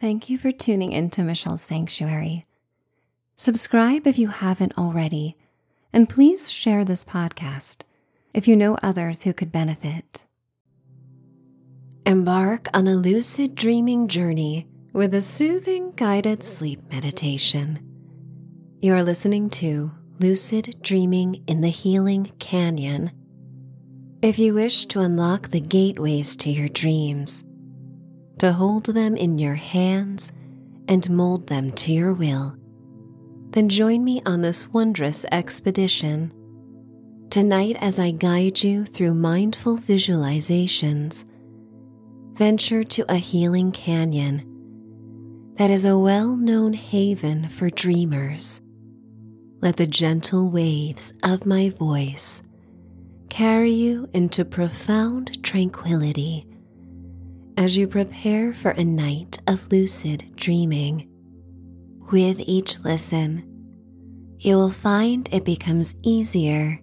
Thank you for tuning into Michelle's Sanctuary. Subscribe if you haven't already, and please share this podcast if you know others who could benefit. Embark on a lucid dreaming journey with a soothing guided sleep meditation. You're listening to Lucid Dreaming in the Healing Canyon. If you wish to unlock the gateways to your dreams, to hold them in your hands and mold them to your will, then join me on this wondrous expedition. Tonight, as I guide you through mindful visualizations, venture to a healing canyon that is a well known haven for dreamers. Let the gentle waves of my voice carry you into profound tranquility as you prepare for a night of lucid dreaming. With each listen, you will find it becomes easier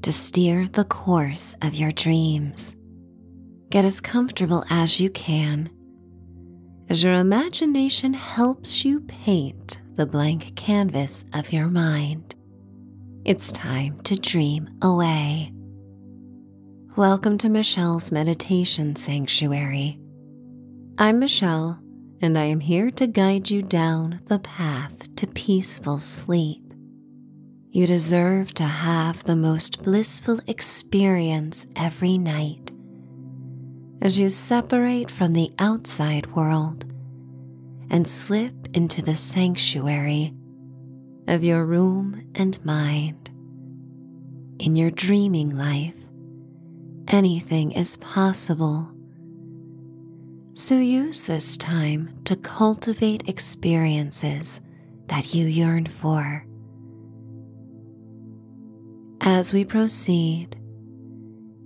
to steer the course of your dreams. Get as comfortable as you can as your imagination helps you paint the blank canvas of your mind. It's time to dream away. Welcome to Michelle's Meditation Sanctuary. I'm Michelle, and I am here to guide you down the path to peaceful sleep. You deserve to have the most blissful experience every night as you separate from the outside world and slip into the sanctuary of your room and mind. In your dreaming life, anything is possible. So use this time to cultivate experiences that you yearn for. As we proceed,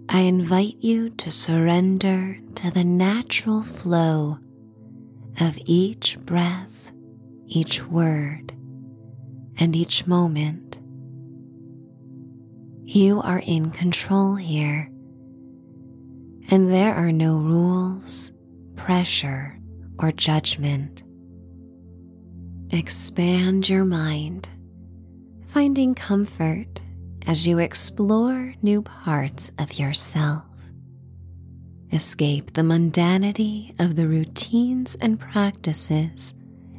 I invite you to surrender to the natural flow of each breath, each word, and each moment. You are in control here and there are no rules, pressure, or judgment. Expand your mind, finding comfort as you explore new parts of yourself. Escape the mundanity of the routines and practices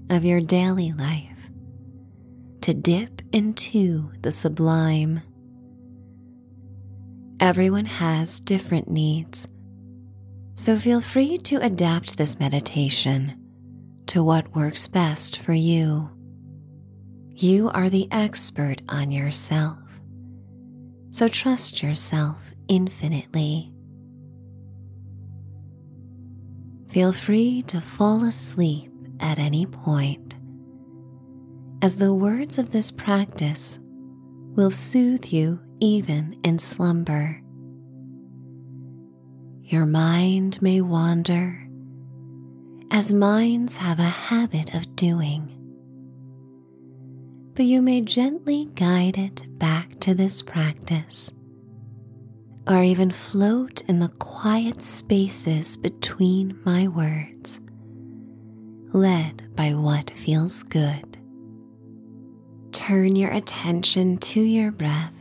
of your daily life to dip into the sublime. Everyone has different needs so feel free to adapt this meditation to what works best for you. You are the expert on yourself, so trust yourself infinitely. Feel free to fall asleep at any point, as the words of this practice will soothe you even in slumber. Your mind may wander, as minds have a habit of doing. But you may gently guide it back to this practice, or even float in the quiet spaces between my words, led by what feels good. Turn your attention to your breath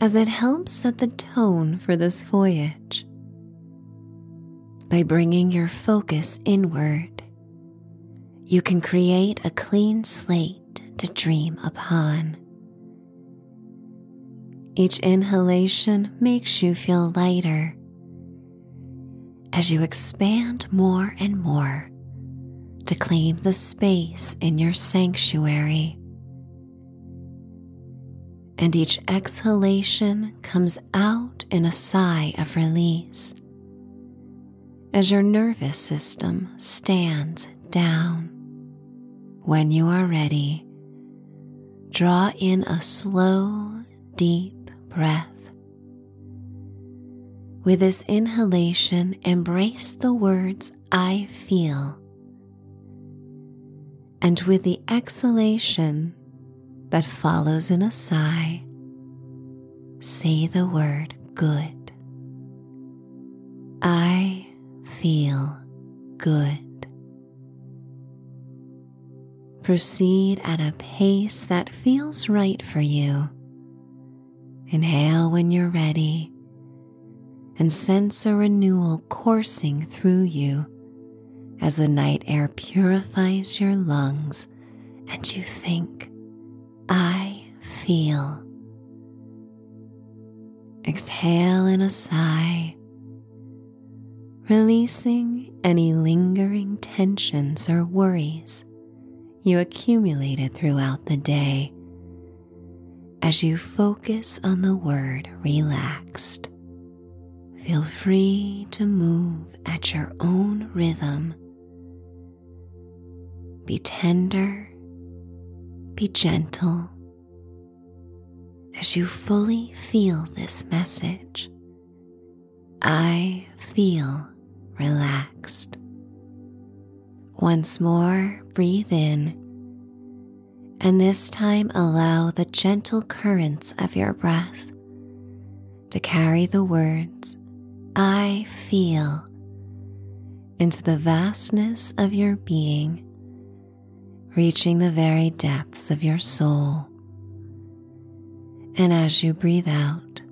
as it helps set the tone for this voyage by bringing your focus inward, you can create a clean slate to dream upon. Each inhalation makes you feel lighter as you expand more and more to claim the space in your sanctuary. And each exhalation comes out in a sigh of release as your nervous system stands down. When you are ready, draw in a slow, deep breath. With this inhalation, embrace the words I feel. And with the exhalation that follows in a sigh, say the word good. I feel good. proceed at a pace that feels right for you. Inhale when you're ready and sense a renewal coursing through you as the night air purifies your lungs and you think, I feel. Exhale in a sigh, releasing any lingering tensions or worries you accumulated throughout the day as you focus on the word relaxed. Feel free to move at your own rhythm. Be tender, be gentle as you fully feel this message. I feel relaxed. Once more, breathe in, and this time allow the gentle currents of your breath to carry the words I feel into the vastness of your being, reaching the very depths of your soul. And as you breathe out,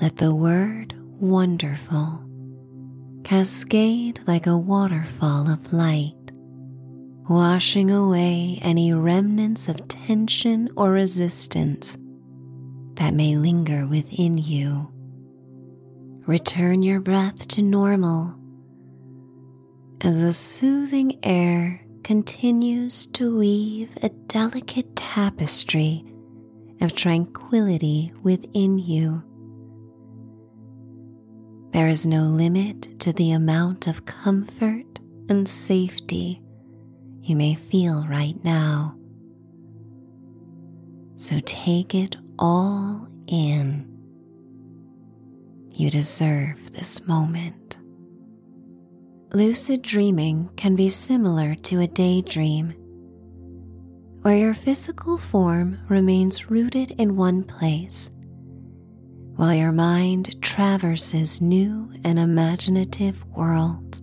let the word wonderful cascade like a waterfall of light, washing away any remnants of tension or resistance that may linger within you. Return your breath to normal as the soothing air continues to weave a delicate tapestry of tranquility within you. There is no limit to the amount of comfort and safety you may feel right now. So take it all in. You deserve this moment. Lucid dreaming can be similar to a daydream, where your physical form remains rooted in one place, while your mind traverses new and imaginative worlds.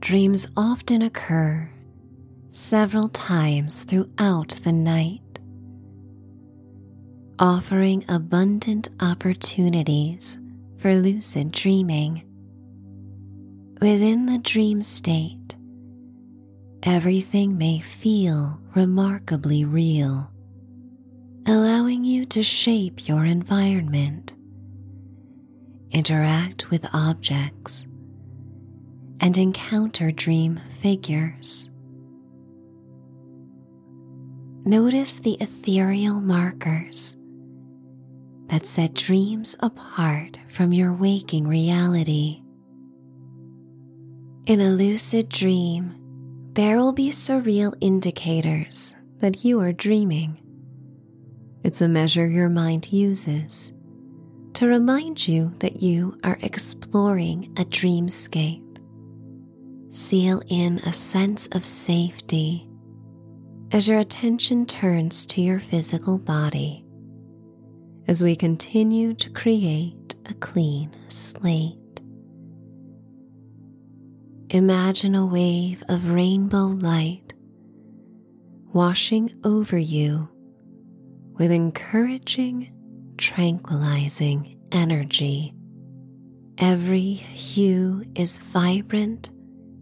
Dreams often occur several times throughout the night offering abundant opportunities for lucid dreaming. Within the dream state, everything may feel remarkably real, allowing you to shape your environment, interact with objects, and encounter dream figures. Notice the ethereal markers that set dreams apart from your waking reality. In a lucid dream, there will be surreal indicators that you are dreaming. It's a measure your mind uses to remind you that you are exploring a dreamscape. Seal in a sense of safety as your attention turns to your physical body as we continue to create a clean slate. Imagine a wave of rainbow light washing over you with encouraging, tranquilizing energy. Every hue is vibrant,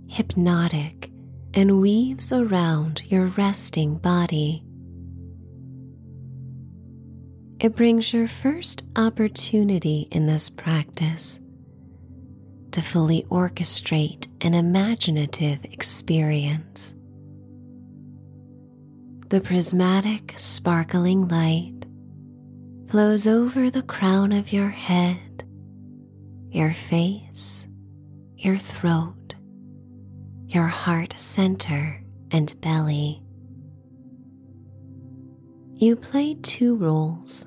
hypnotic, and weaves around your resting body it brings your first opportunity in this practice to fully orchestrate an imaginative experience. The prismatic, sparkling light flows over the crown of your head, your face, your throat, your heart center, and belly. You play two roles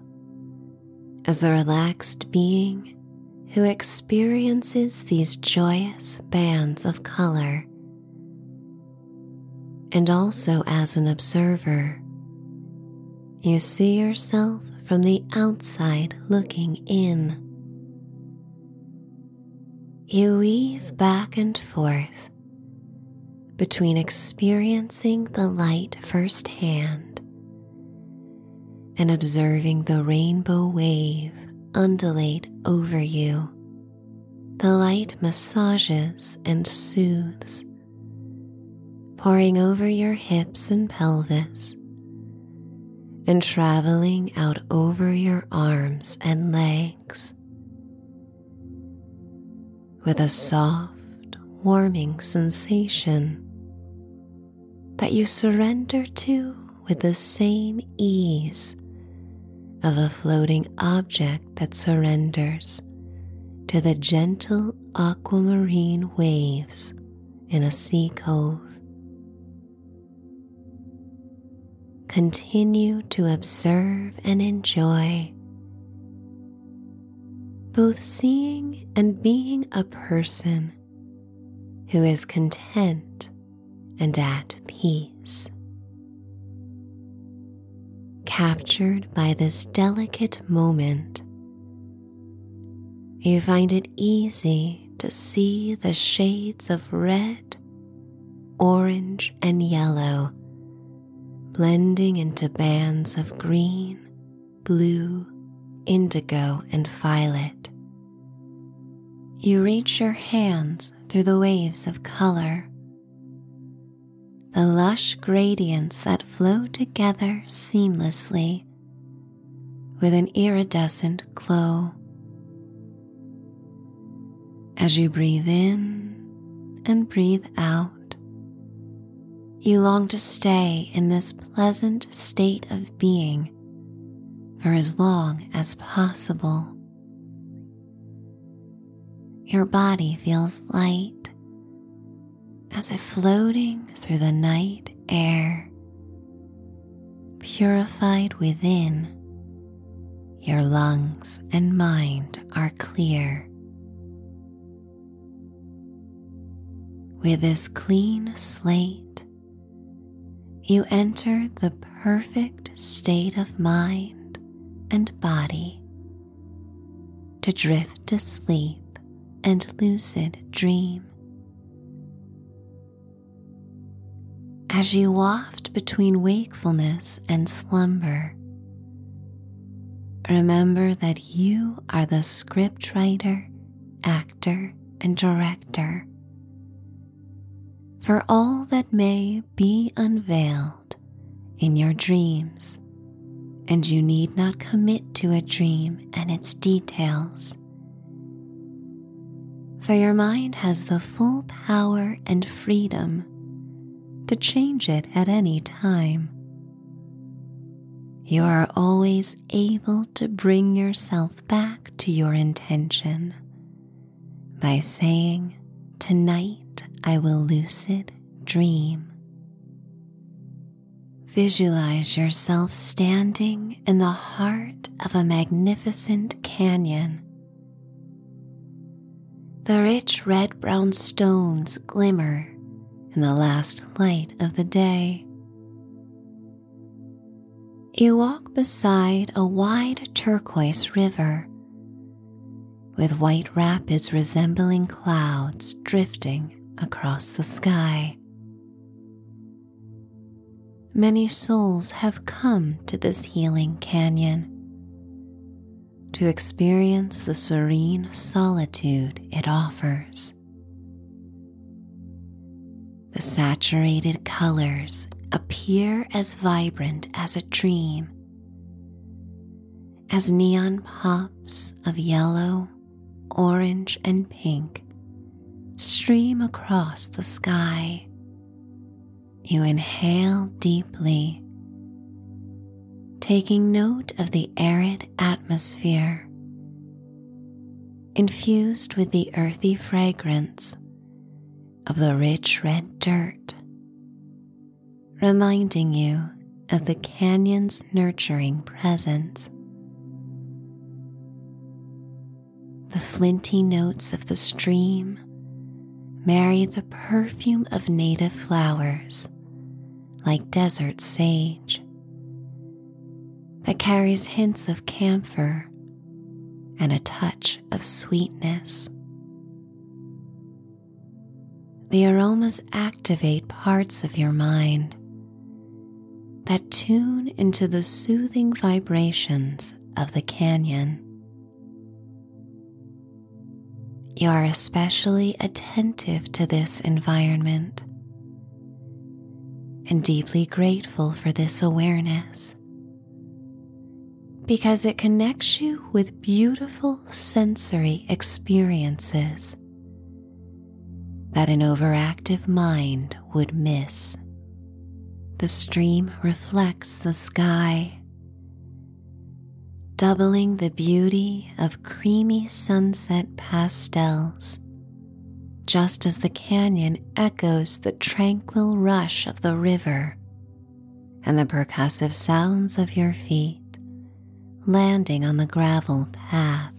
as the relaxed being who experiences these joyous bands of color, and also as an observer. You see yourself from the outside looking in. You weave back and forth between experiencing the light firsthand and observing the rainbow wave undulate over you. The light massages and soothes, pouring over your hips and pelvis and traveling out over your arms and legs with a soft, warming sensation that you surrender to with the same ease of a floating object that surrenders to the gentle aquamarine waves in a sea cove. Continue to observe and enjoy both seeing and being a person who is content and at peace. Captured by this delicate moment, you find it easy to see the shades of red, orange, and yellow blending into bands of green, blue, indigo, and violet. You reach your hands through the waves of color, the lush gradients that flow together seamlessly with an iridescent glow. As you breathe in and breathe out, you long to stay in this pleasant state of being for as long as possible. Your body feels light as if floating through the night air, purified within. Your lungs and mind are clear. With this clean slate, you enter the perfect state of mind and body to drift to sleep and lucid dream. As you waft between wakefulness and slumber, remember that you are the scriptwriter, actor, and director for all that may be unveiled in your dreams, and you need not commit to a dream and its details. For your mind has the full power and freedom to change it at any time. You are always able to bring yourself back to your intention by saying, Tonight I will lucid dream. Visualize yourself standing in the heart of a magnificent canyon. The rich red brown stones glimmer in the last light of the day. You walk beside a wide turquoise river with white rapids resembling clouds drifting across the sky. Many souls have come to this healing canyon to experience the serene solitude it offers. The saturated colors appear as vibrant as a dream, as neon pops of yellow, orange, and pink stream across the sky. You inhale deeply, taking note of the arid atmosphere, infused with the earthy fragrance of the rich red dirt, reminding you of the canyon's nurturing presence. The flinty notes of the stream marry the perfume of native flowers like desert sage that carries hints of camphor and a touch of sweetness. the aromas activate parts of your mind that tune into the soothing vibrations of the canyon. You are especially attentive to this environment and deeply grateful for this awareness because it connects you with beautiful sensory experiences that an overactive mind would miss. The stream reflects the sky, doubling the beauty of creamy sunset pastels, just as the canyon echoes the tranquil rush of the river and the percussive sounds of your feet landing on the gravel path.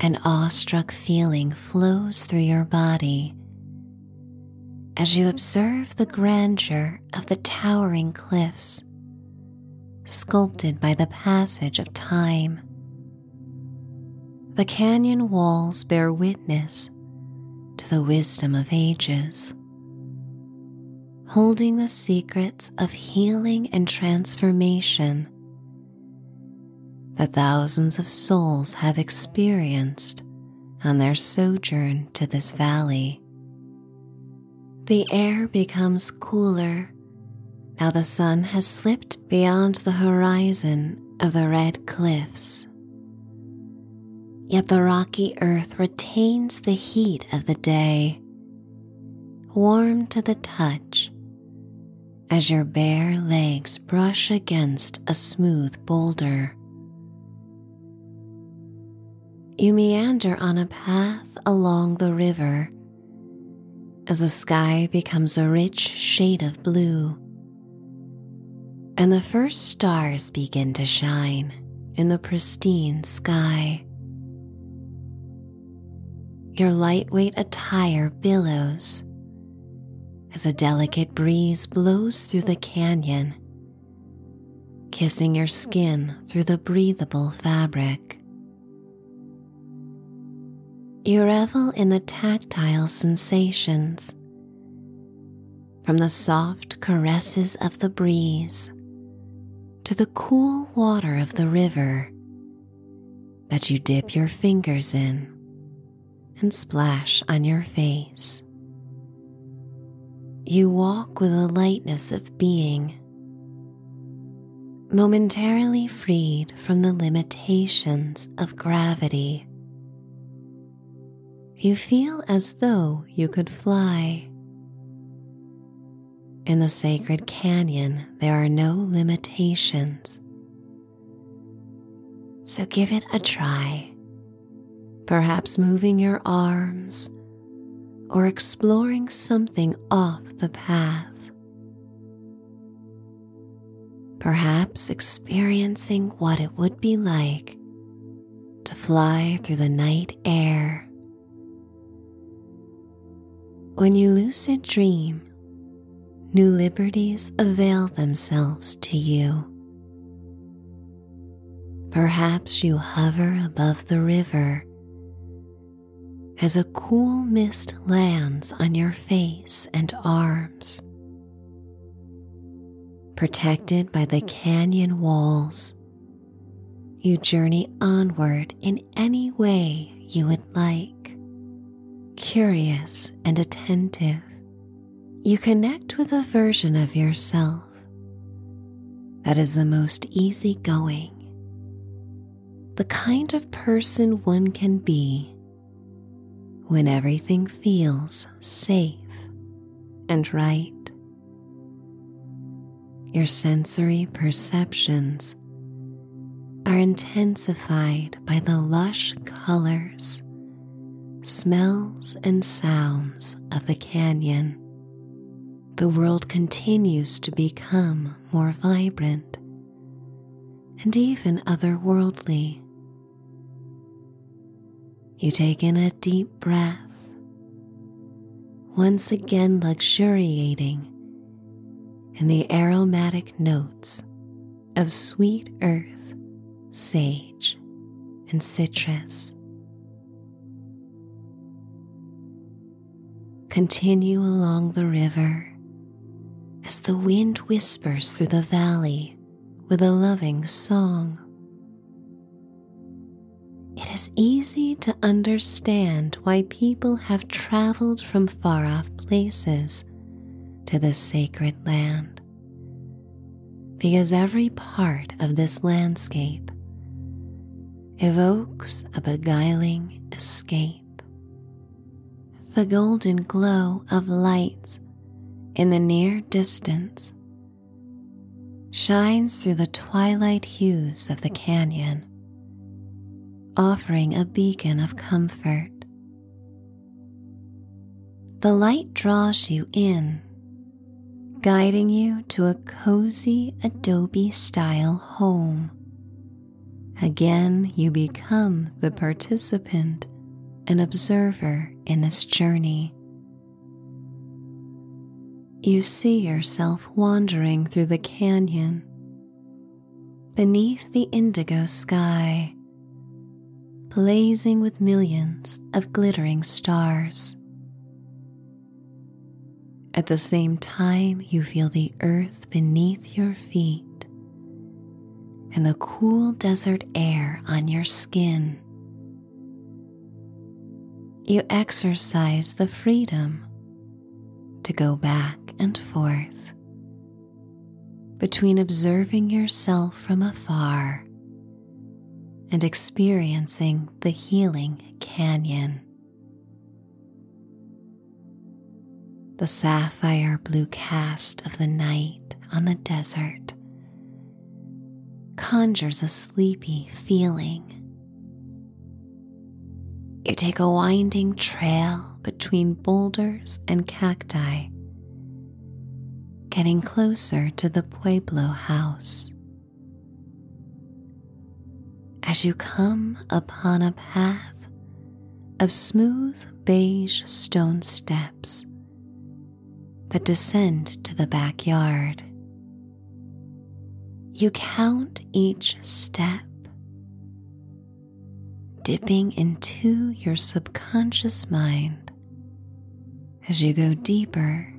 An awestruck feeling flows through your body as you observe the grandeur of the towering cliffs, sculpted by the passage of time. The canyon walls bear witness to the wisdom of ages, holding the secrets of healing and transformation that thousands of souls have experienced on their sojourn to this valley. The air becomes cooler now the sun has slipped beyond the horizon of the red cliffs. Yet the rocky earth retains the heat of the day, warm to the touch as your bare legs brush against a smooth boulder. You meander on a path along the river as the sky becomes a rich shade of blue, and the first stars begin to shine in the pristine sky. Your lightweight attire billows as a delicate breeze blows through the canyon, kissing your skin through the breathable fabric. You revel in the tactile sensations from the soft caresses of the breeze to the cool water of the river that you dip your fingers in and splash on your face. You walk with a lightness of being, momentarily freed from the limitations of gravity you feel as though you could fly. In the sacred canyon, there are no limitations. So give it a try, perhaps moving your arms or exploring something off the path. Perhaps experiencing what it would be like to fly through the night air when you lucid dream, new liberties avail themselves to you. Perhaps you hover above the river as a cool mist lands on your face and arms. Protected by the canyon walls, you journey onward in any way you would like curious and attentive, you connect with a version of yourself that is the most easygoing, the kind of person one can be when everything feels safe and right. Your sensory perceptions are intensified by the lush colors smells and sounds of the canyon. The world continues to become more vibrant and even otherworldly. You take in a deep breath, once again luxuriating in the aromatic notes of sweet earth, sage, and citrus. continue along the river as the wind whispers through the valley with a loving song. It is easy to understand why people have traveled from far off places to this sacred land, because every part of this landscape evokes a beguiling escape. The golden glow of lights in the near distance shines through the twilight hues of the canyon, offering a beacon of comfort. The light draws you in, guiding you to a cozy adobe style home. Again, you become the participant and observer in this journey. You see yourself wandering through the canyon beneath the indigo sky, blazing with millions of glittering stars. At the same time, you feel the earth beneath your feet and the cool desert air on your skin. You exercise the freedom to go back and forth between observing yourself from afar and experiencing the healing canyon. The sapphire blue cast of the night on the desert conjures a sleepy feeling. You take a winding trail between boulders and cacti, getting closer to the Pueblo house. As you come upon a path of smooth beige stone steps that descend to the backyard, you count each step, dipping into your subconscious mind as you go deeper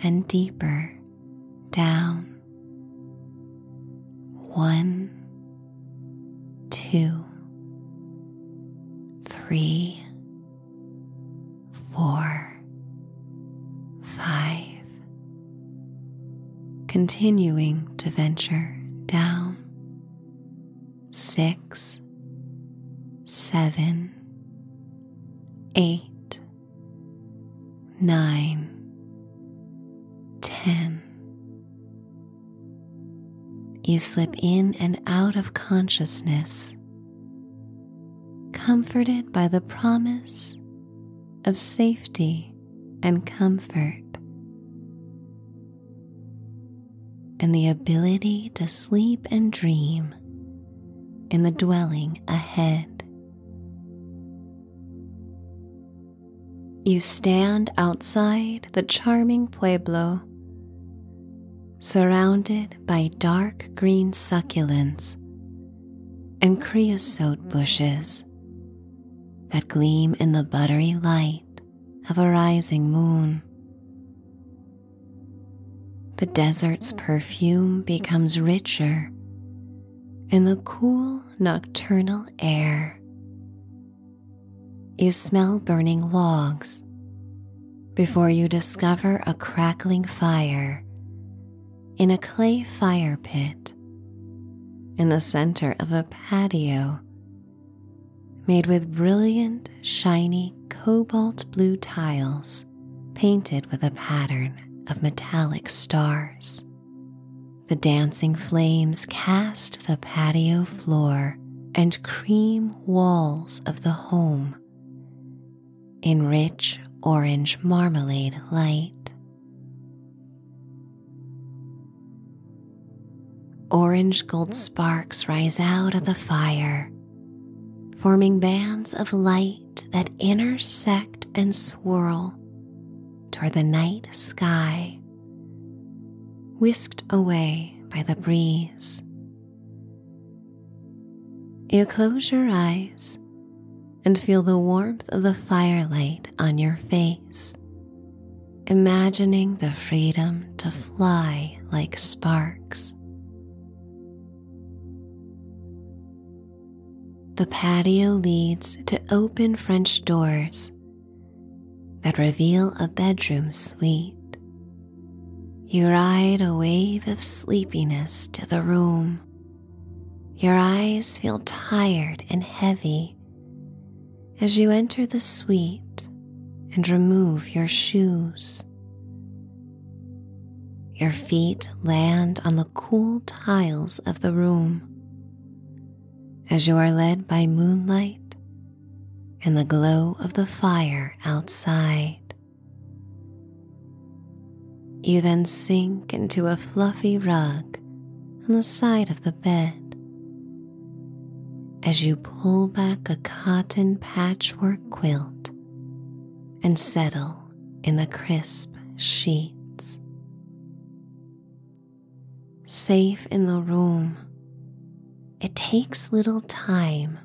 and deeper down. One, two, three, four, five. Continuing to venture consciousness, comforted by the promise of safety and comfort. and the ability to sleep and dream in the dwelling ahead. You stand outside the charming pueblo, surrounded by dark green succulents and creosote bushes that gleam in the buttery light of a rising moon the desert's perfume becomes richer in the cool nocturnal air. You smell burning logs before you discover a crackling fire in a clay fire pit in the center of a patio made with brilliant, shiny cobalt blue tiles painted with a pattern of metallic stars. The dancing flames cast the patio floor and cream walls of the home in rich orange marmalade light. Orange gold sparks rise out of the fire, forming bands of light that intersect and swirl toward the night sky, whisked away by the breeze. You close your eyes and feel the warmth of the firelight on your face, imagining the freedom to fly like sparks. The patio leads to open French doors that reveal a bedroom suite. You ride a wave of sleepiness to the room. Your eyes feel tired and heavy as you enter the suite and remove your shoes. Your feet land on the cool tiles of the room as you are led by moonlight and the glow of the fire outside. You then sink into a fluffy rug on the side of the bed. As you pull back a cotton patchwork quilt and settle in the crisp sheets. Safe in the room, it takes little time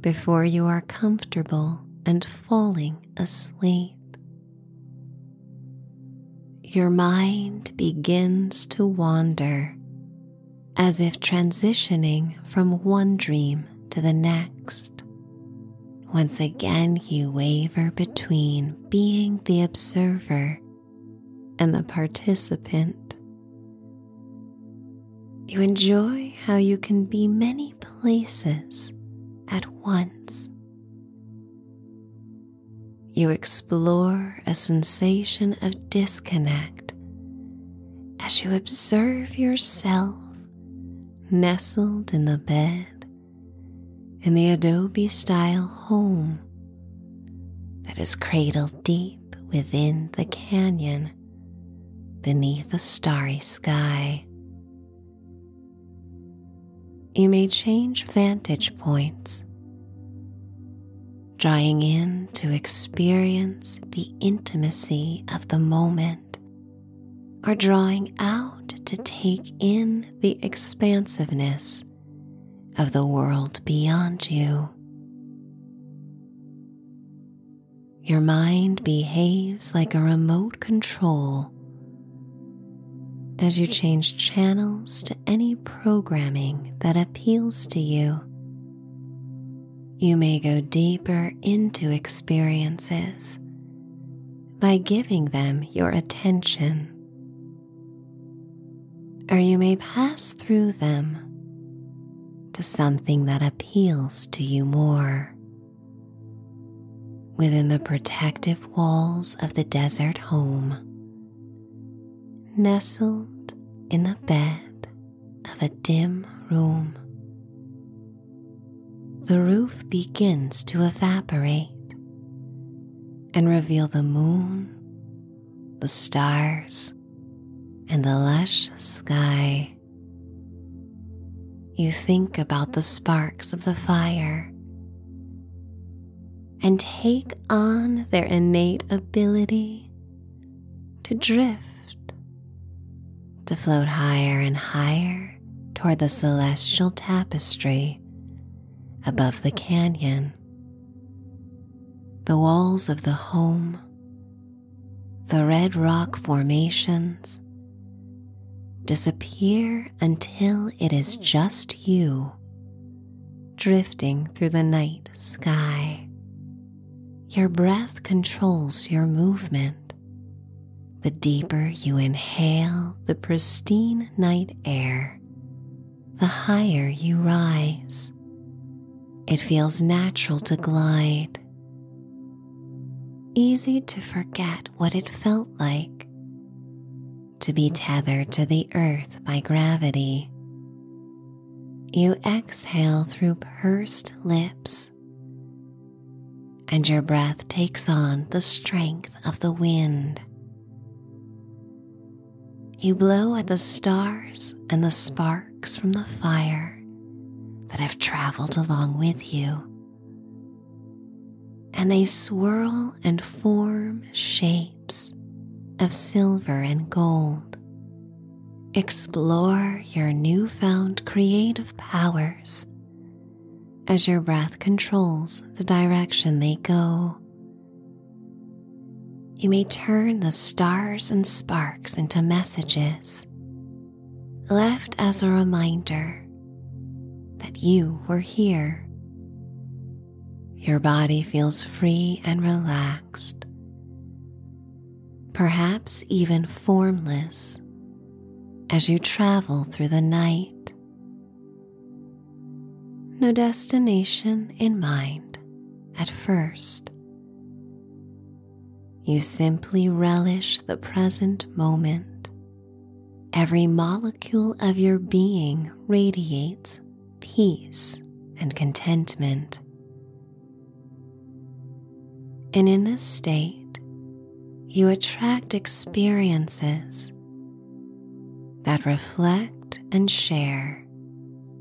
before you are comfortable and falling asleep. Your mind begins to wander as if transitioning from one dream to the next. Once again, you waver between being the observer and the participant you enjoy how you can be many places at once. You explore a sensation of disconnect as you observe yourself nestled in the bed in the Adobe style home that is cradled deep within the canyon beneath a starry sky you may change vantage points, drawing in to experience the intimacy of the moment, or drawing out to take in the expansiveness of the world beyond you. Your mind behaves like a remote control as you change channels to any programming that appeals to you. You may go deeper into experiences by giving them your attention, or you may pass through them to something that appeals to you more. Within the protective walls of the desert home, nestled in the bed of a dim room. The roof begins to evaporate and reveal the moon, the stars, and the lush sky. You think about the sparks of the fire and take on their innate ability to drift to float higher and higher toward the celestial tapestry above the canyon. The walls of the home, the red rock formations, disappear until it is just you drifting through the night sky. Your breath controls your movement the deeper you inhale the pristine night air, the higher you rise. It feels natural to glide, easy to forget what it felt like to be tethered to the earth by gravity. You exhale through pursed lips, and your breath takes on the strength of the wind you blow at the stars and the sparks from the fire that have traveled along with you. And they swirl and form shapes of silver and gold. Explore your newfound creative powers as your breath controls the direction they go. You may turn the stars and sparks into messages, left as a reminder that you were here. Your body feels free and relaxed, perhaps even formless as you travel through the night. No destination in mind at first. You simply relish the present moment. Every molecule of your being radiates peace and contentment. And in this state, you attract experiences that reflect and share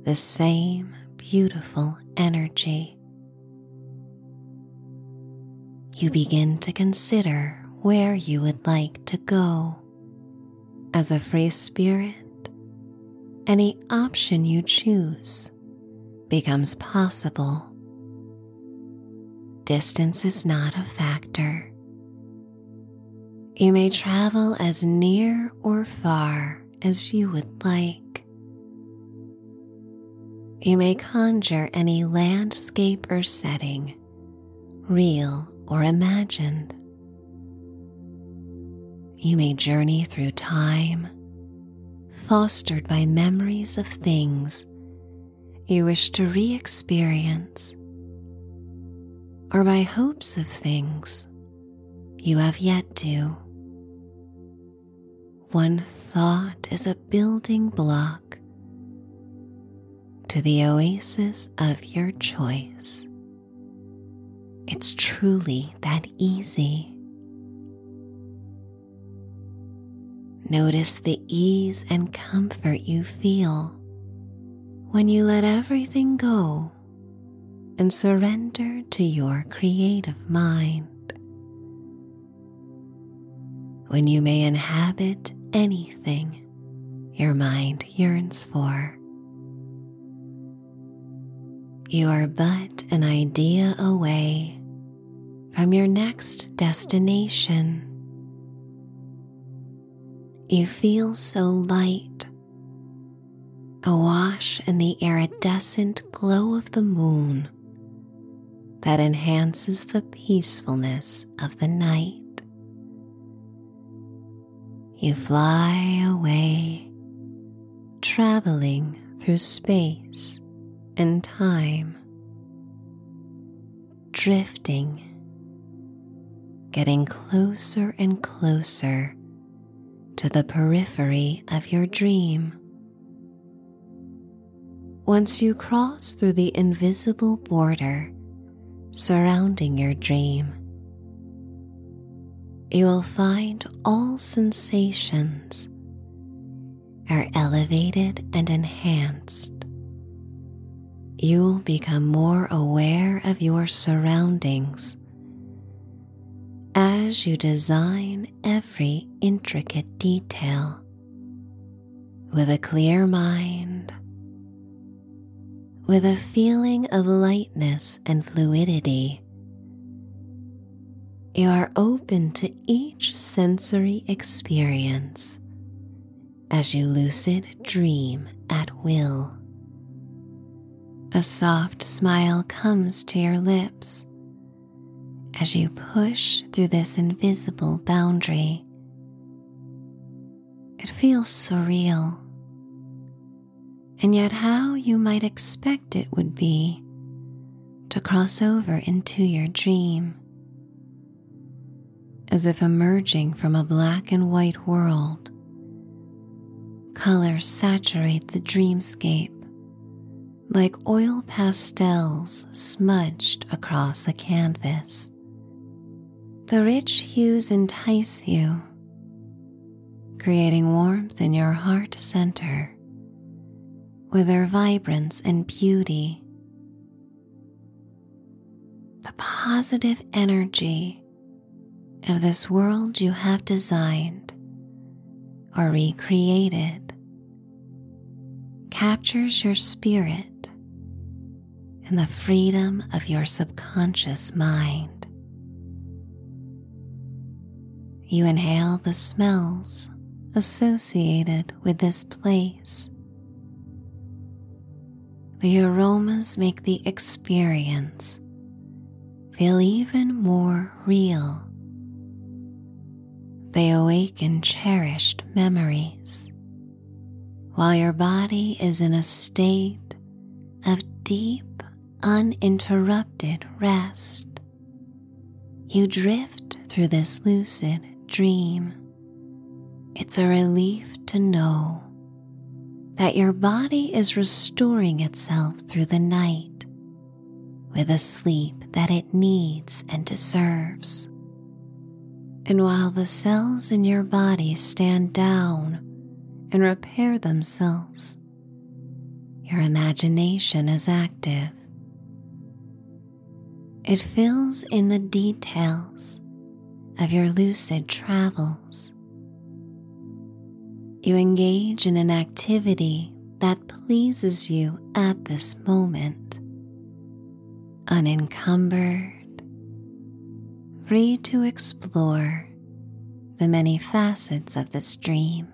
the same beautiful energy. You begin to consider where you would like to go. As a free spirit, any option you choose becomes possible distance is not a factor. You may travel as near or far as you would like. You may conjure any landscape or setting, real or imagined. You may journey through time, fostered by memories of things you wish to re experience or by hopes of things you have yet to. One thought is a building block to the oasis of your choice. It's truly that easy. Notice the ease and comfort you feel when you let everything go and surrender to your creative mind. When you may inhabit anything your mind yearns for. You are but an idea away from your next destination. You feel so light, awash in the iridescent glow of the moon that enhances the peacefulness of the night. You fly away, traveling through space and time, drifting, getting closer and closer to the periphery of your dream. Once you cross through the invisible border surrounding your dream, you will find all sensations are elevated and enhanced. You will become more aware of your surroundings as you design every intricate detail with a clear mind with a feeling of lightness and fluidity. You are open to each sensory experience as you lucid dream at will. A soft smile comes to your lips as you push through this invisible boundary. It feels surreal and yet how you might expect it would be to cross over into your dream. As if emerging from a black and white world, colors saturate the dreamscape like oil pastels smudged across a canvas. The rich hues entice you, creating warmth in your heart center with their vibrance and beauty. The positive energy of this world you have designed or recreated captures your spirit and the freedom of your subconscious mind. You inhale the smells associated with this place. The aromas make the experience feel even more real. They awaken cherished memories while your body is in a state of deep, uninterrupted rest. You drift through this lucid dream. It's a relief to know that your body is restoring itself through the night with a sleep that it needs and deserves. And while the cells in your body stand down and repair themselves, your imagination is active. It fills in the details of your lucid travels. You engage in an activity that pleases you at this moment, unencumbered, free to explore the many facets of this dream.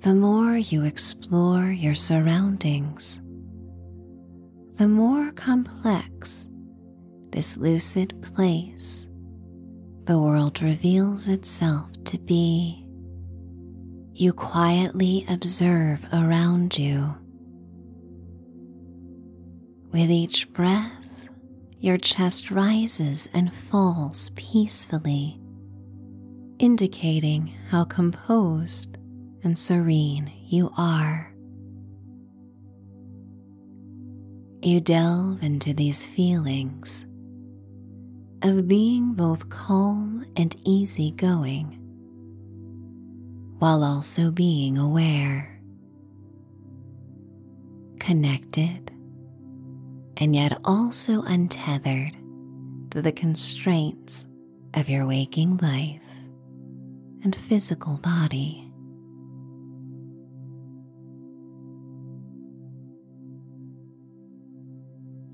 The more you explore your surroundings, the more complex this lucid place the world reveals itself to be. You quietly observe around you. With each breath, your chest rises and falls peacefully, indicating how composed and serene you are. You delve into these feelings of being both calm and easygoing, while also being aware, connected, and yet also untethered to the constraints of your waking life and physical body.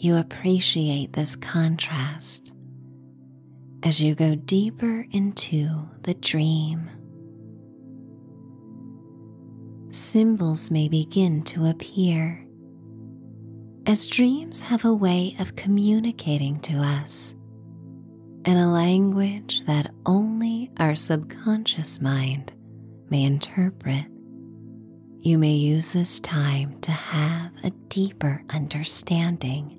You appreciate this contrast as you go deeper into the dream. Symbols may begin to appear, as dreams have a way of communicating to us in a language that only our subconscious mind may interpret. You may use this time to have a deeper understanding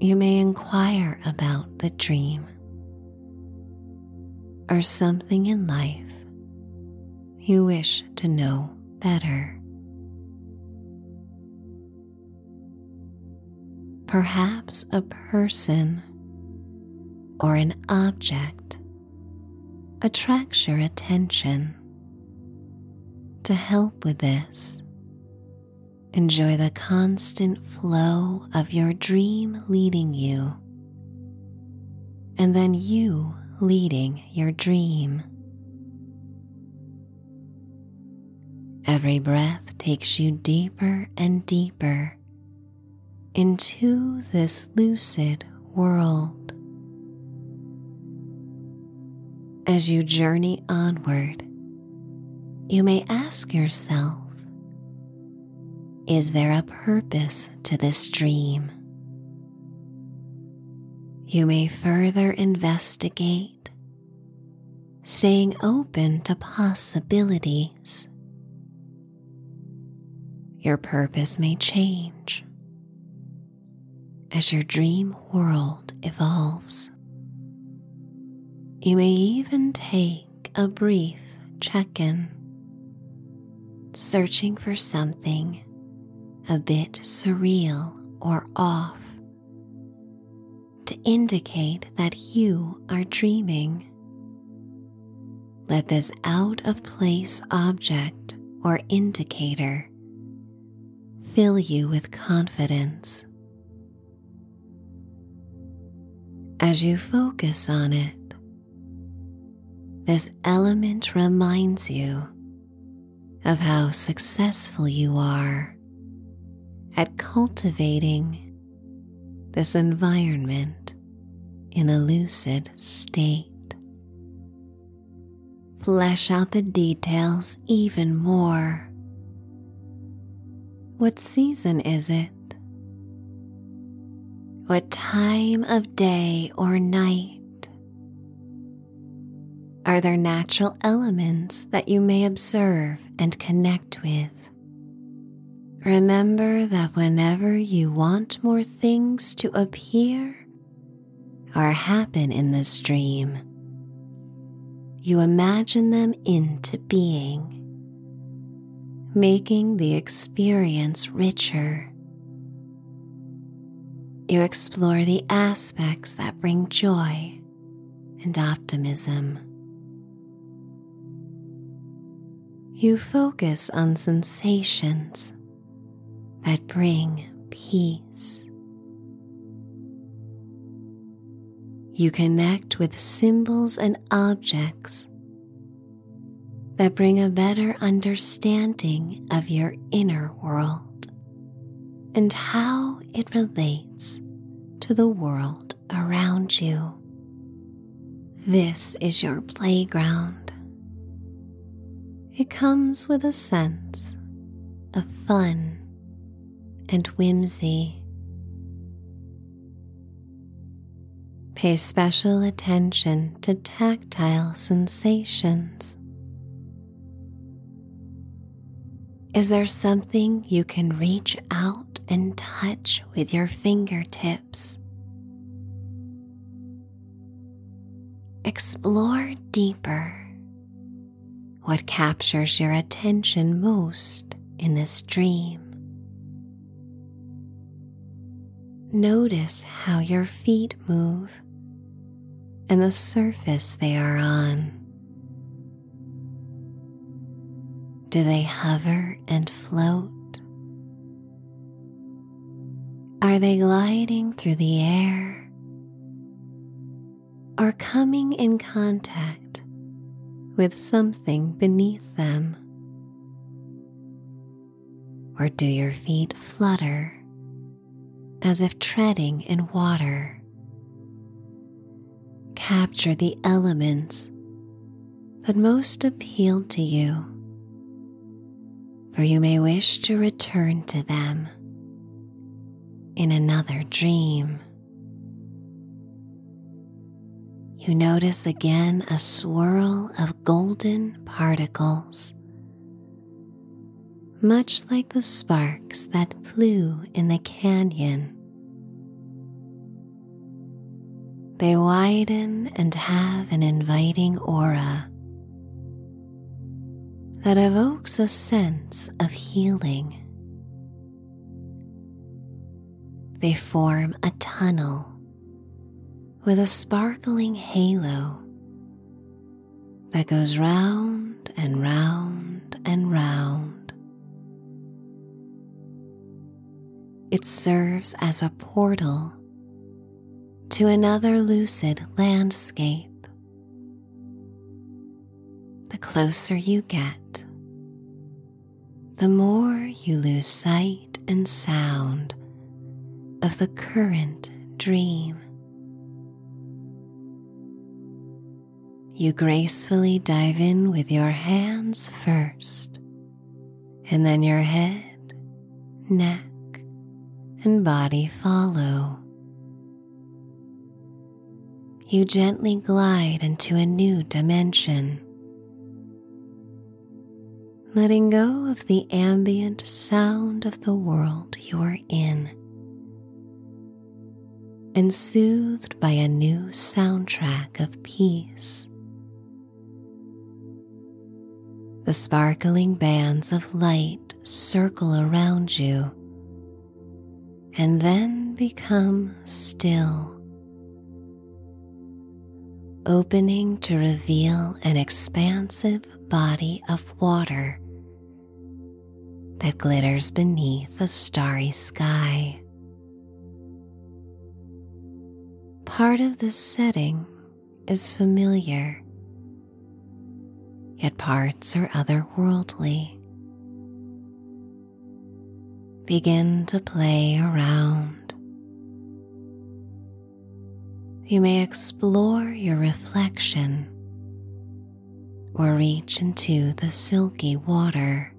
you may inquire about the dream or something in life you wish to know better. Perhaps a person or an object attracts your attention. To help with this, Enjoy the constant flow of your dream leading you, and then you leading your dream. Every breath takes you deeper and deeper into this lucid world. As you journey onward, you may ask yourself is there a purpose to this dream? You may further investigate, staying open to possibilities. Your purpose may change as your dream world evolves. You may even take a brief check in, searching for something a bit surreal or off to indicate that you are dreaming. Let this out of place object or indicator fill you with confidence. As you focus on it, this element reminds you of how successful you are at cultivating this environment in a lucid state. Flesh out the details even more. What season is it? What time of day or night? Are there natural elements that you may observe and connect with? Remember that whenever you want more things to appear or happen in this dream, you imagine them into being, making the experience richer. You explore the aspects that bring joy and optimism. You focus on sensations that bring peace. You connect with symbols and objects that bring a better understanding of your inner world and how it relates to the world around you. This is your playground it comes with a sense of fun and whimsy. Pay special attention to tactile sensations. Is there something you can reach out and touch with your fingertips? Explore deeper what captures your attention most in this dream. Notice how your feet move and the surface they are on. Do they hover and float? Are they gliding through the air or coming in contact with something beneath them? Or do your feet flutter as if treading in water? Capture the elements that most appeal to you, for you may wish to return to them in another dream. you notice again a swirl of golden particles, much like the sparks that flew in the canyon. They widen and have an inviting aura that evokes a sense of healing. They form a tunnel with a sparkling halo that goes round and round and round. It serves as a portal to another lucid landscape. The closer you get, the more you lose sight and sound of the current dream. you gracefully dive in with your hands first, and then your head, neck, and body follow. You gently glide into a new dimension, letting go of the ambient sound of the world you are in, and soothed by a new soundtrack of peace. The sparkling bands of light circle around you and then become still, opening to reveal an expansive body of water that glitters beneath a starry sky. Part of the setting is familiar yet parts are otherworldly. Begin to play around. you may explore your reflection or reach into the silky water.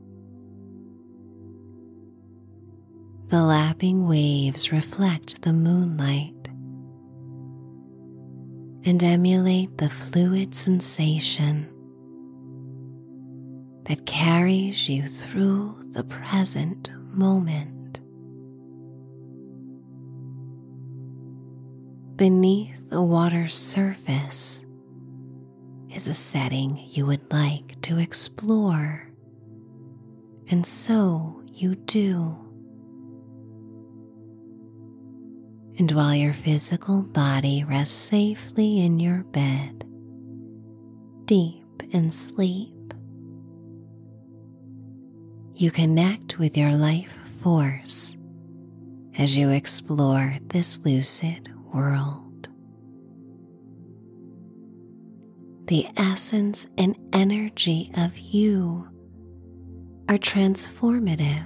The lapping waves reflect the moonlight and emulate the fluid sensation that carries you through the present moment. Beneath the water's surface is a setting you would like to explore, and so you do. And while your physical body rests safely in your bed, deep in sleep, you connect with your life force as you explore this lucid world. The essence and energy of you are transformative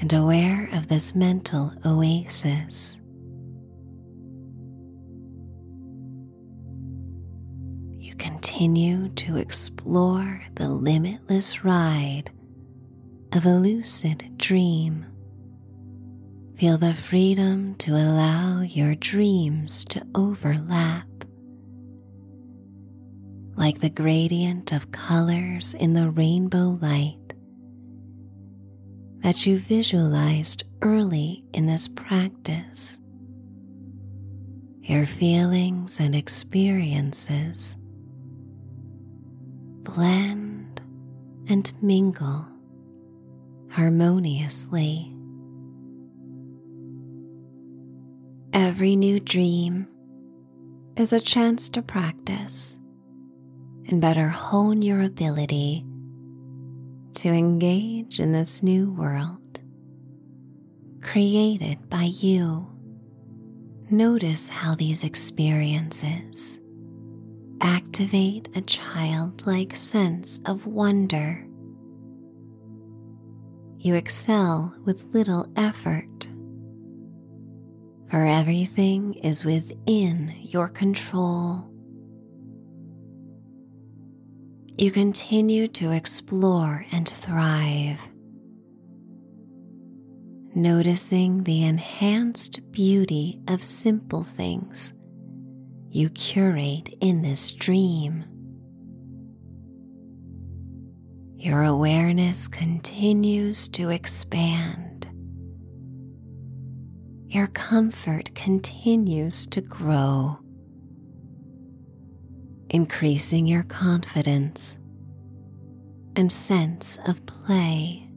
and aware of this mental oasis. Continue to explore the limitless ride of a lucid dream. Feel the freedom to allow your dreams to overlap. Like the gradient of colors in the rainbow light that you visualized early in this practice. Your feelings and experiences blend and mingle harmoniously. Every new dream is a chance to practice and better hone your ability to engage in this new world created by you. Notice how these experiences activate a childlike sense of wonder. You excel with little effort, for everything is within your control. You continue to explore and thrive, noticing the enhanced beauty of simple things you curate in this dream. Your awareness continues to expand. Your comfort continues to grow, increasing your confidence and sense of play.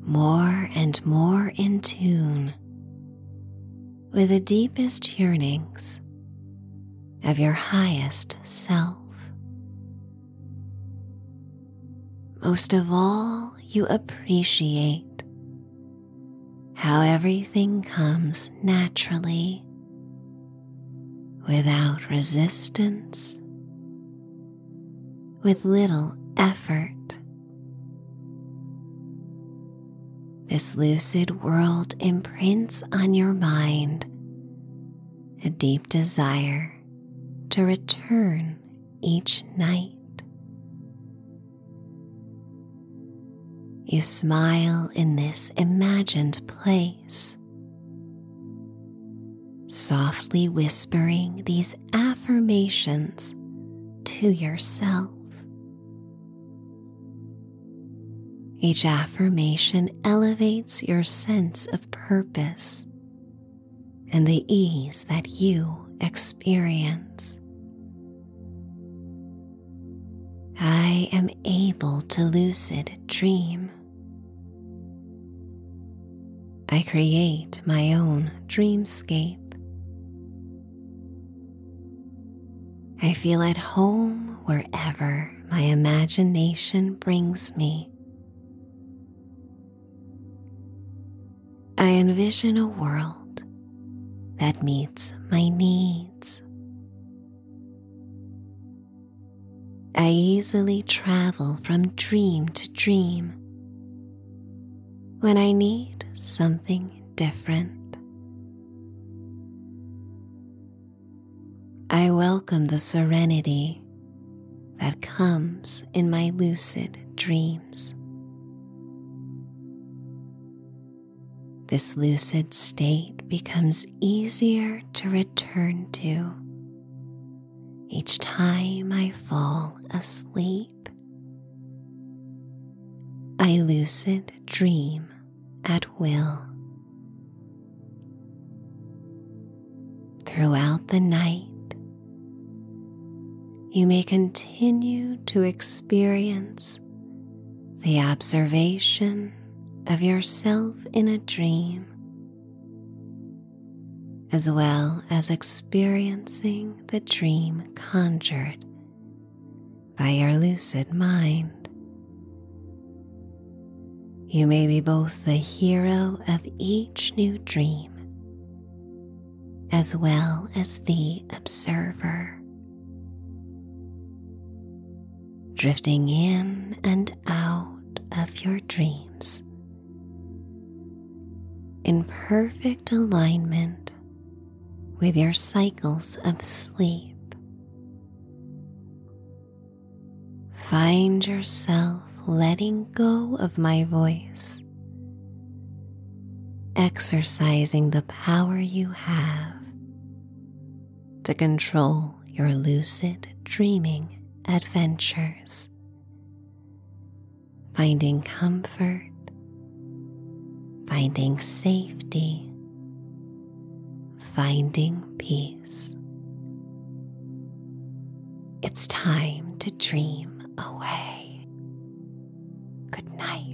More and more in tune with the deepest yearnings of your highest self. Most of all, you appreciate how everything comes naturally without resistance, with little effort. This lucid world imprints on your mind a deep desire to return each night. You smile in this imagined place, softly whispering these affirmations to yourself. Each affirmation elevates your sense of purpose and the ease that you experience. I am able to lucid dream. I create my own dreamscape. I feel at home wherever my imagination brings me. I envision a world that meets my needs. I easily travel from dream to dream when I need something different. I welcome the serenity that comes in my lucid dreams. This lucid state becomes easier to return to each time I fall asleep. I lucid dream at will. Throughout the night, you may continue to experience the observation of yourself in a dream, as well as experiencing the dream conjured by your lucid mind. You may be both the hero of each new dream as well as the observer. drifting in and out of your dreams in perfect alignment with your cycles of sleep. Find yourself letting go of my voice, exercising the power you have to control your lucid dreaming adventures, finding comfort, finding safety, finding peace. It's time to dream away. Good night.